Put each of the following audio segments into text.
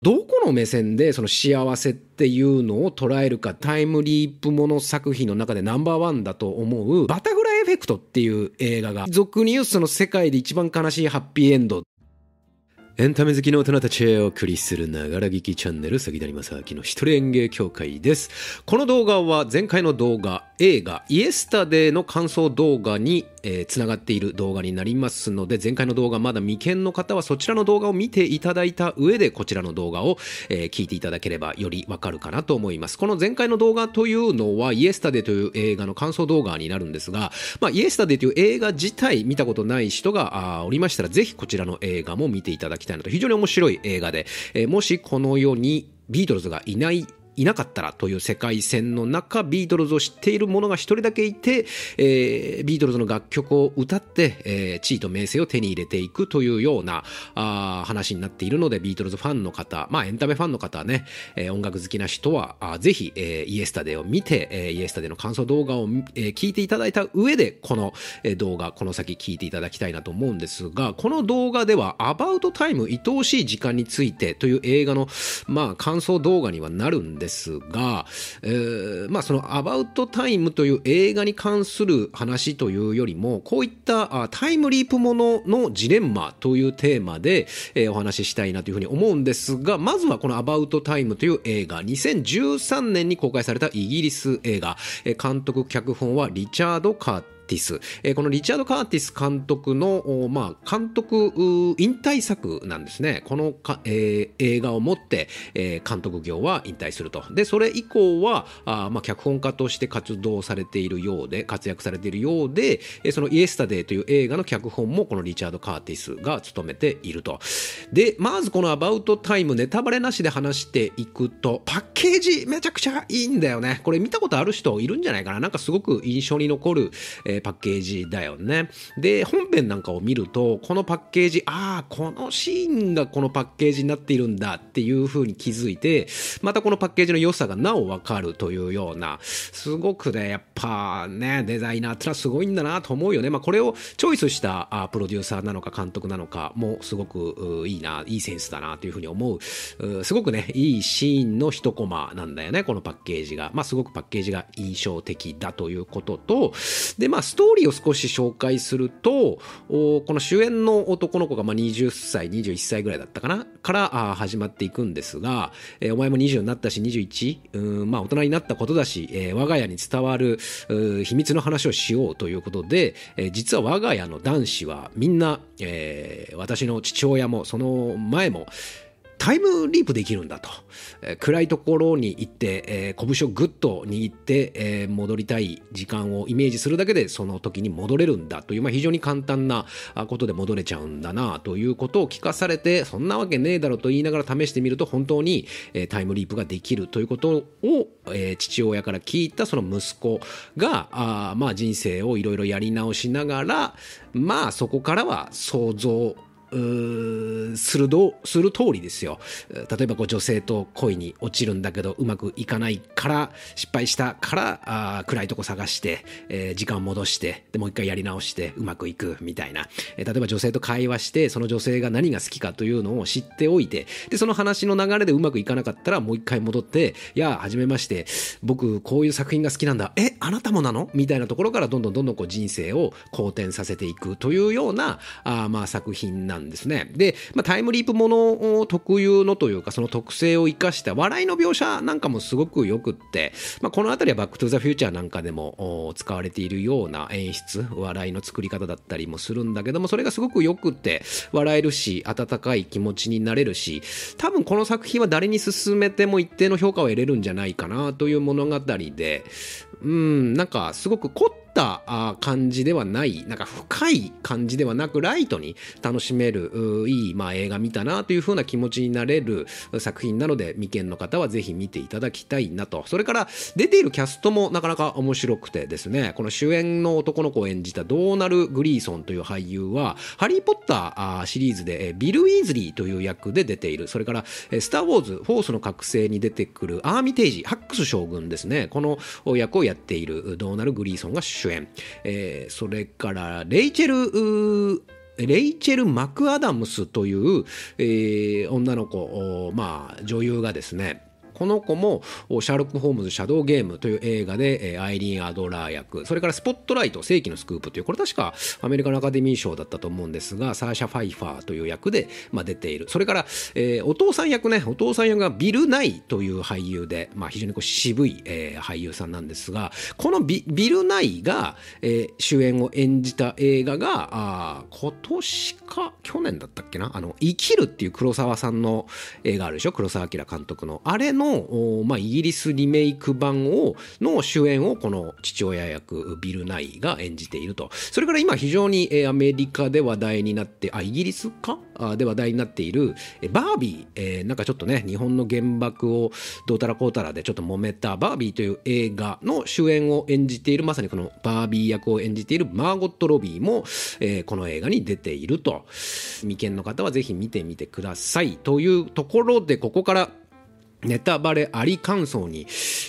どこの目線でその幸せっていうのを捉えるかタイムリープもの作品の中でナンバーワンだと思うバタフライエフェクトっていう映画が俗に言うその世界で一番悲しいハッピーエンドエンタメ好きの大人たちへお送りするながら聞きチャンネル、杉谷正明の一人演芸協会です。この動画は前回の動画、映画、イエスタデーの感想動画に、えー、つながっている動画になりますので、前回の動画まだ未見の方はそちらの動画を見ていただいた上で、こちらの動画を、えー、聞いていただければよりわかるかなと思います。この前回の動画というのは、イエスタデーという映画の感想動画になるんですが、まあ、イエスタデーという映画自体見たことない人がおりましたら、ぜひこちらの映画も見ていただきたいなと、非常に面白い映画で、え、もしこの世にビートルズがいないいなかったらという世界線の中、ビートルズを知っている者が一人だけいて、えー、ビートルズの楽曲を歌って、えー、地位と名声を手に入れていくというようなあ話になっているので、ビートルズファンの方、まあエンタメファンの方はね、えー、音楽好きな人は、あぜひ、えー、イエスタデーを見て、えー、イエスタデーの感想動画を、えー、聞いていただいた上で、この、えー、動画、この先聞いていただきたいなと思うんですが、この動画では、アバウトタイム、愛おしい時間についてという映画の、まあ感想動画にはなるんですですが、えー、まあそのアバウトタイムという映画に関する話というよりも、こういったタイムリープもののジレンマというテーマで、えー、お話ししたいなというふうに思うんですが、まずはこのアバウトタイムという映画、2013年に公開されたイギリス映画。え、監督脚本はリチャード・カーテティス、えー、このリチャード・カーティス監督の、まあ、監督引退作なんですね。このか、えー、映画をもって、えー、監督業は引退すると。で、それ以降は、あまあ、脚本家として活動されているようで、活躍されているようで、えー、そのイエスタデーという映画の脚本もこのリチャード・カーティスが務めていると。で、まずこのアバウトタイム、ネタバレなしで話していくと、パッケージめちゃくちゃいいんだよね。これ見たことある人いるんじゃないかな。なんかすごく印象に残る、えーパッケージだよね。で、本編なんかを見ると、このパッケージ、ああ、このシーンがこのパッケージになっているんだっていう風に気づいて、またこのパッケージの良さがなおわかるというような、すごくね、やっぱね、デザイナーってのはすごいんだなと思うよね。まあ、これをチョイスしたあプロデューサーなのか監督なのかもすごくいいな、いいセンスだなという風に思う。うすごくね、いいシーンの一コマなんだよね、このパッケージが。まあ、すごくパッケージが印象的だということと、で、まあ、ストーリーを少し紹介すると、この主演の男の子がま20歳、21歳ぐらいだったかな？から始まっていくんですが、お前も20になったし 21? まあ大人になったことだし、我が家に伝わる秘密の話をしようということで、実は我が家の男子はみんな、私の父親もその前も、タイムリープできるんだと。えー、暗いところに行って、えー、拳をぐっと握って、えー、戻りたい時間をイメージするだけでその時に戻れるんだという、まあ、非常に簡単なことで戻れちゃうんだなということを聞かされて、そんなわけねえだろと言いながら試してみると本当に、えー、タイムリープができるということを、えー、父親から聞いたその息子が、あまあ人生をいろいろやり直しながら、まあそこからは想像するどする通りですよ。例えばこう女性と恋に落ちるんだけどうまくいかないから失敗したからあ暗いとこ探して、えー、時間を戻してでもう一回やり直してうまくいくみたいな、えー、例えば女性と会話してその女性が何が好きかというのを知っておいてでその話の流れでうまくいかなかったらもう一回戻っていや初めまして僕こういう作品が好きなんだ。えあなたもなの？みたいなところからどんどんどんどんこう人生を好転させていくというようなあまあ作品なんんですね。で、まあ、タイムリープものを特有のというか、その特性を生かした笑いの描写なんかもすごくよくって、まあ、この辺りはバックトゥザフューチャーなんかでも使われているような演出、笑いの作り方だったりもするんだけども、それがすごくよくって、笑えるし、温かい気持ちになれるし、多分この作品は誰に勧めても一定の評価を得れるんじゃないかなという物語で、うん、なんかすごく凝った感じではない、なんか深い感じではなく、ライトに楽しめる、いい、まあ、映画見たなという風な気持ちになれる作品なので、未見の方はぜひ見ていただきたいなと。それから、出ているキャストもなかなか面白くてですね、この主演の男の子を演じたドーナル・グリーソンという俳優は、ハリー・ポッターシリーズでビル・ウィーズリーという役で出ている。それから、スター・ウォーズ、フォースの覚醒に出てくるアーミテージ、ハックス将軍ですね。この役をやっているドーナル・グリーソンが主演。えー、それから、レイチェル・レイチェル・マクアダムスという、えー、女の子、まあ、女優がですねこの子もシャーロック・ホームズ・シャドウ・ゲームという映画でアイリーン・アドラー役。それからスポットライト世紀のスクープというこれ確かアメリカのアカデミー賞だったと思うんですがサーシャ・ファイファーという役で、まあ、出ている。それから、えー、お父さん役ねお父さん役がビル・ナイという俳優で、まあ、非常にこう渋い、えー、俳優さんなんですがこのビビル・ナイが、えー、主演を演じた映画があ今年か去年だったっけな？あの生きるっていう黒沢さんの映画あるでしょ？黒沢明監督の。あれのの、まあ、イギリスリメイク版をの主演をこの父親役ビル・ナイが演じていると。それから今非常に、アメリカで話題になってあイギリスか？で話題になっているバービー、えー、なんかちょっとね日本の原爆をどうたらこうたらでちょっと揉めたバービーという映画の主演を演じているまさにこのバービー役を演じているマーゴット・ロビーも、えー、この映画に出ていると。未見の方はぜひ見てみてください。というところでここからネタバレあり感想に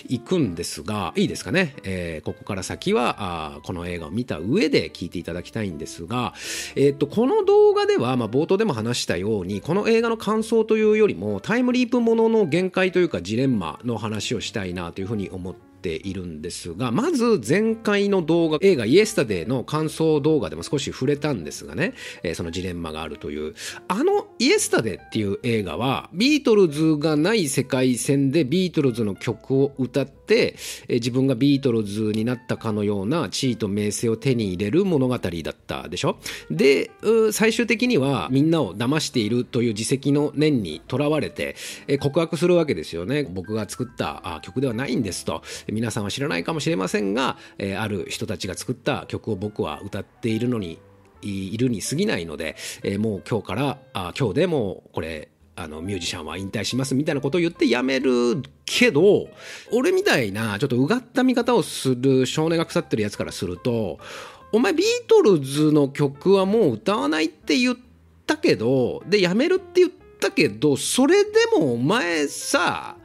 行くんですが、いいですかね？えー、ここから先はあ、この映画を見た上で聞いていただきたいんですが、えっ、と、この動画では、まあ、冒頭でも話したように、この映画の感想というよりも、タイムリープものの限界というか、ジレンマの話をしたいなというふうに思ってているんですがまず前回の動画映画「イエスタデー」の感想動画でも少し触れたんですがね、えー、そのジレンマがあるという。あの「イエスタデー」っていう映画はビートルズがない世界線でビートルズの曲を歌って、え自分がビートルズになったかのような地位と名声を手に入れる物語だったでしょ？で最終的にはみんなを騙しているという自責の念にとらわれて、え告白するわけですよね。僕が作った曲ではないんですと。皆さんは知らないかもしれませんが、えある人たちが作った曲を僕は歌っているのにいるに過ぎないので、え、もう今日からあ今日でもこれあのミュージシャンは引退しますみたいなことを言って辞めるけど俺みたいなちょっとうがった見方をする少年が腐ってるやつからするとお前ビートルズの曲はもう歌わないって言ったけどで辞めるって言ったけどそれでもお前さ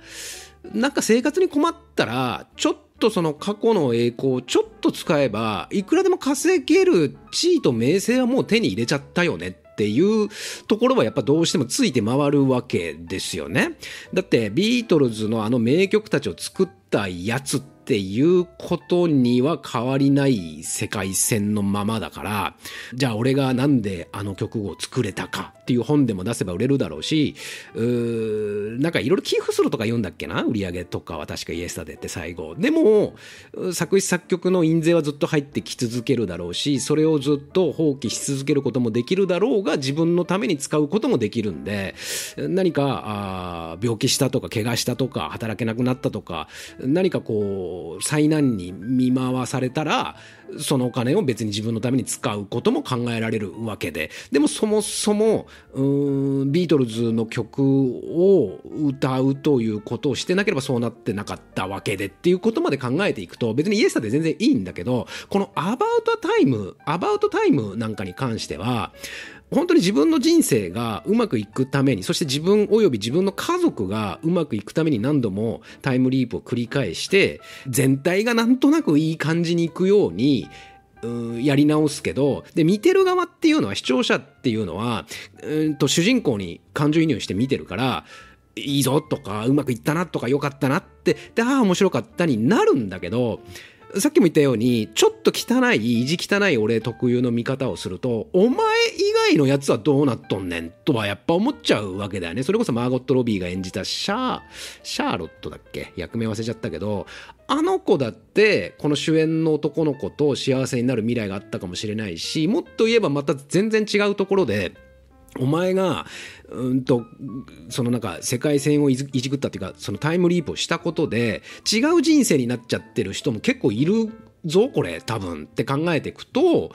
なんか生活に困ったらちょっとその過去の栄光をちょっと使えばいくらでも稼げる地位と名声はもう手に入れちゃったよねっていうところはやっぱどうしてもついて回るわけですよね。だってビートルズのあの名曲たちを作ったやつってっていうことには変わりない世界線のままだから、じゃあ俺がなんであの曲を作れたかっていう本でも出せば売れるだろうし、うーなんかいろいろ寄付するとか言うんだっけな？売り上げとかは確かイエスタでって最後。でも、作詞作曲の印税はずっと入ってき続けるだろうし、それをずっと放棄し続けることもできるだろうが、自分のために使うこともできるんで、何か、あ病気したとか、怪我したとか、働けなくなったとか、何かこう、災難に見舞わされたらそのお金を別に自分のために使うことも考えられるわけで。でもそもそもうんビートルズの曲を歌うということをしてなければそうなってなかったわけでっていうことまで考えていくと別にイエスタで全然いいんだけどこの「アバウトタイム」「アバウトタイム」なんかに関しては本当に自分の人生がうまくいくためにそして自分および自分の家族がうまくいくために何度もタイムリープを繰り返して全体がなんとなくいい感じにいくようにやり直すけどで見てる側っていうのは視聴者っていうのはうんと主人公に感情移入して見てるからいいぞとかうまくいったなとかよかったなってでああ面白かったになるんだけどさっきも言ったように、ちょっと汚い、意地汚い俺特有の見方をすると、お前以外のやつはどうなっとんねんとはやっぱ思っちゃうわけだよね。それこそマーゴット・ロビーが演じたシャー、シャーロットだっけ？役名忘れちゃったけど、あの子だって、この主演の男の子と幸せになる未来があったかもしれないし、もっと言えばまた全然違うところで、お前が、うんと、そのなんか世界線をいじくったっていうか、そのタイムリープをしたことで、違う人生になっちゃってる人も結構いるぞ、これ、多分って考えていくと、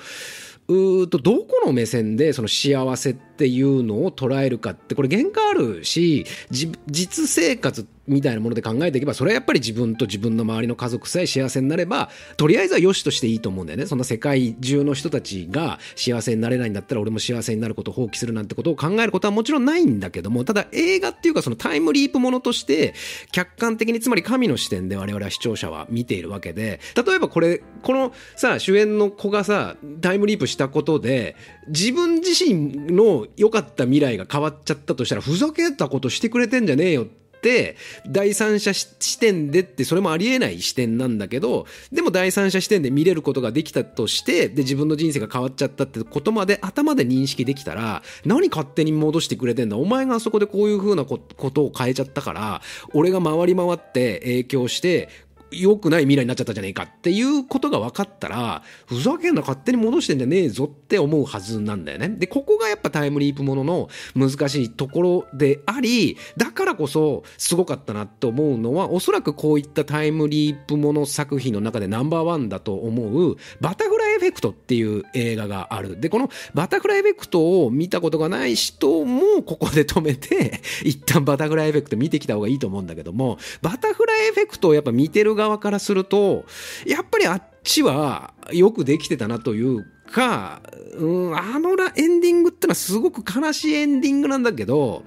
うーとどこの目線でその幸せってっていうのを捉えるかってこれ限界あるし実生活みたいなもので考えていけばそれはやっぱり自分と自分の周りの家族さえ幸せになればとりあえずは良しとしていいと思うんだよね。そんな世界中の人たちが幸せになれないんだったら俺も幸せになることを放棄するなんてことを考えることはもちろんないんだけどもただ映画っていうかそのタイムリープものとして客観的につまり神の視点で我々は視聴者は見ているわけで例えばこれこのさ主演の子がさタイムリープしたことで自分自身の良かった未来が変わっちゃったとしたらふざけたことしてくれてんじゃねえよって第三者視点でってそれもありえない視点なんだけどでも第三者視点で見れることができたとしてで自分の人生が変わっちゃったってことまで頭で認識できたら何勝手に戻してくれてんだ？お前があそこでこういう風なことを変えちゃったから俺が回り回って影響して良くない未来になっちゃったじゃねえかっていうことが分かったら、ふざけんな勝手に戻してんじゃねえぞって思うはずなんだよね。で、ここがやっぱタイムリープものの難しいところであり、だからこそすごかったなって思うのは、おそらくこういったタイムリープもの作品の中でナンバーワンだと思う、バタフライエフェクトっていう映画がある。で、このバタフライエフェクトを見たことがない人もここで止めて、一旦バタフライエフェクト見てきた方がいいと思うんだけども、バタフライエフェクトをやっぱ見てる側からすると、やっぱりあっちはよくできてたなというか、うん、あのエンディングってのはすごく悲しいエンディングなんだけど、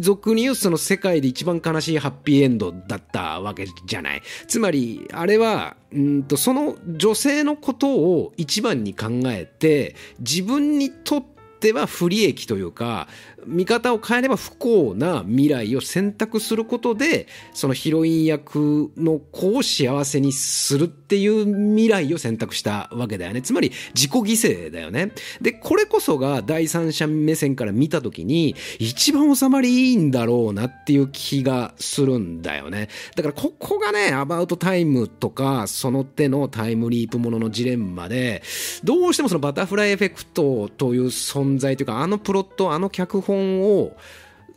俗に言うその世界で一番悲しいハッピーエンドだったわけじゃない。つまり、あれは、うんと、その女性のことを一番に考えて、自分にとっては不利益というか、見方を変えれば不幸な未来を選択することで、そのヒロイン役の子を幸せにするっていう未来を選択したわけだよね。つまり自己犠牲だよね。で、これこそが第三者目線から見たときに、一番収まりいいんだろうなっていう気がするんだよね。だからここがね、アバウトタイムとか、その手のタイムリープもののジレンマで、どうしてもそのバタフライエフェクトという存在というか、あのプロット、あの脚本を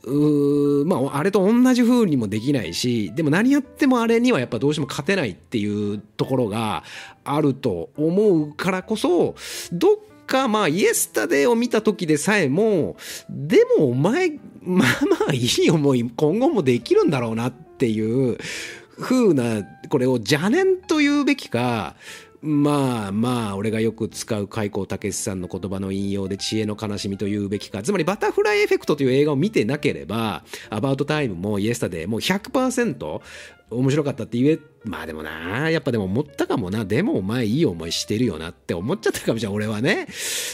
うまあ、あれと同じ風にもできないしでも何やってもあれにはやっぱどうしても勝てないっていうところがあると思うからこそどっかまあイエスタデーを見た時でさえもでもお前まあまあいい思い今後もできるんだろうなっていう風なこれを邪念と言うべきかまあまあ、俺がよく使う開口武さんの言葉の引用で知恵の悲しみと言うべきか。つまり、バタフライエフェクトという映画を見てなければ、アバウトタイムもイエスタでも100%面白かったって言え、まあでもな、やっぱでも思ったかもな。でもお前いい思いしてるよなって思っちゃったかもしれない、俺はね。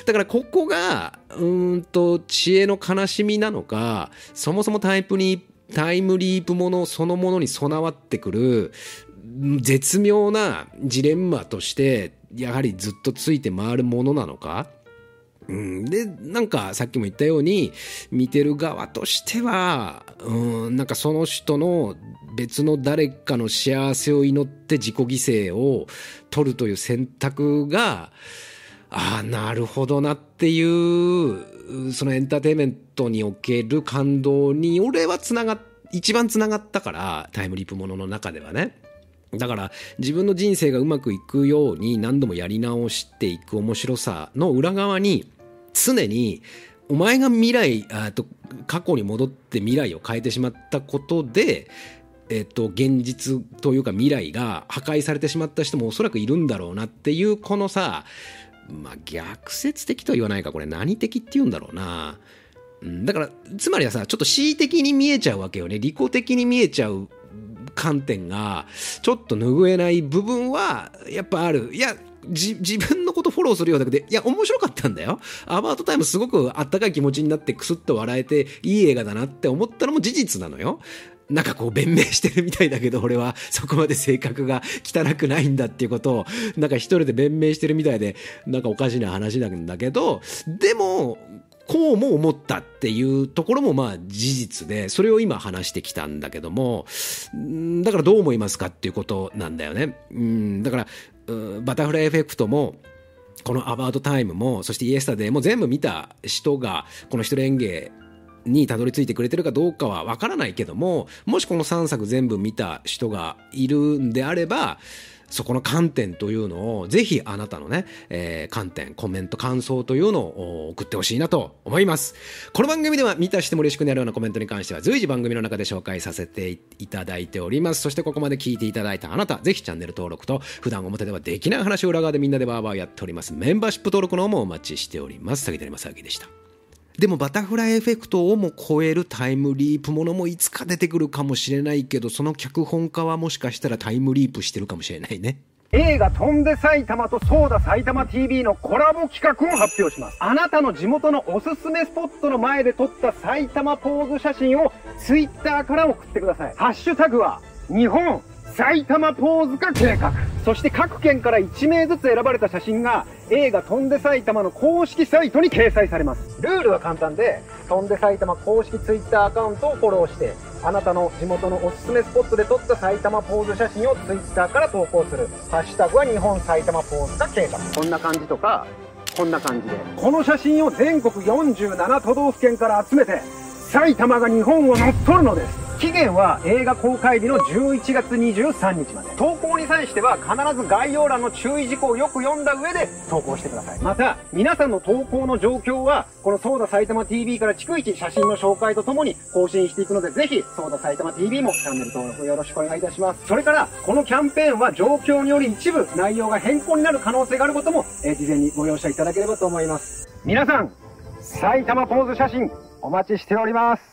だからここが、うんと、知恵の悲しみなのか、そもそもタイプにタイムリープものそのものに備わってくる絶妙なジレンマとしてやはりずっとついて回るものなのか？うん、でなんかさっきも言ったように見てる側としては、うん、なんかその人の別の誰かの幸せを祈って自己犠牲を取るという選択がああなるほどなっていうそのエンターテインメントにおける感動に俺はつなが一番つながったからタイムリープものの中ではね。だから自分の人生がうまくいくように何度もやり直していく面白さの裏側に常にお前が未来あと過去に戻って未来を変えてしまったことでえっと、現実というか未来が破壊されてしまった人もおそらくいるんだろうなっていうこのさ、まあ、逆説的とは言わないかこれ何的って言うんだろうな。だからつまりはさちょっと恣意的に見えちゃうわけよね。利己的に見えちゃう観点がちょっと拭えない部分はやっぱある。いや、自分のことフォローするようだけど、いや、面白かったんだよ。アバートタイムすごくあったかい気持ちになってクスッと笑えていい映画だなって思ったのも事実なのよ。なんかこう弁明してるみたいだけど俺はそこまで性格が汚くないんだっていうことをなんか一人で弁明してるみたいでなんかおかしな話なんだけどでもこうも思ったっていうところもまあ事実で、それを今話してきたんだけども、だからどう思いますかっていうことなんだよね。うん、だから、バタフライエフェクトも、このアバウトタイムも、そしてイエスタデーも全部見た人が、この一人演芸にたどり着いてくれてるかどうかはわからないけども、もしこの3作全部見た人がいるんであれば、そこの観点というのを、ぜひあなたのね、えー、観点、コメント、感想というのを送ってほしいなと思います。この番組では見たしても嬉しくなるようなコメントに関しては随時番組の中で紹介させていただいております。そしてここまで聞いていただいたあなた、ぜひチャンネル登録と、普段表ではできない話を裏側でみんなでバーバーやっております。メンバーシップ登録の方もお待ちしております。竹谷正明でした。でもバタフライエフェクトをも超えるタイムリープものもいつか出てくるかもしれないけど、その脚本家はもしかしたらタイムリープしてるかもしれないね。映画飛んで埼玉とソーダ埼玉 TV のコラボ企画を発表します。あなたの地元のおすすめスポットの前で撮った埼玉ポーズ写真をツイッターから送ってください。ハッシュタグは日本埼玉ポーズ化計画。そして各県から1名ずつ選ばれた写真が映画飛んで埼玉の公式サイトに掲載されます。ルールは簡単で、飛んで埼玉公式 Twitter アカウントをフォローして、あなたの地元のおすすめスポットで撮った埼玉ポーズ写真を Twitter から投稿する。ハッシュタグは日本埼玉ポーズ化計画。こんな感じとか、こんな感じで。この写真を全国47都道府県から集めて、埼玉が日本を乗っ取るのです。期限は映画公開日の11月23日まで。投稿に際しては必ず概要欄の注意事項をよく読んだ上で投稿してください。また、皆さんの投稿の状況は、このソーダ埼玉 TV から逐一写真の紹介とともに更新していくので、ぜひ、ソーダ埼玉 TV もチャンネル登録よろしくお願いいたします。それから、このキャンペーンは状況により一部内容が変更になる可能性があることも、え、事前にご容赦いただければと思います。皆さん、埼玉ポーズ写真お待ちしております。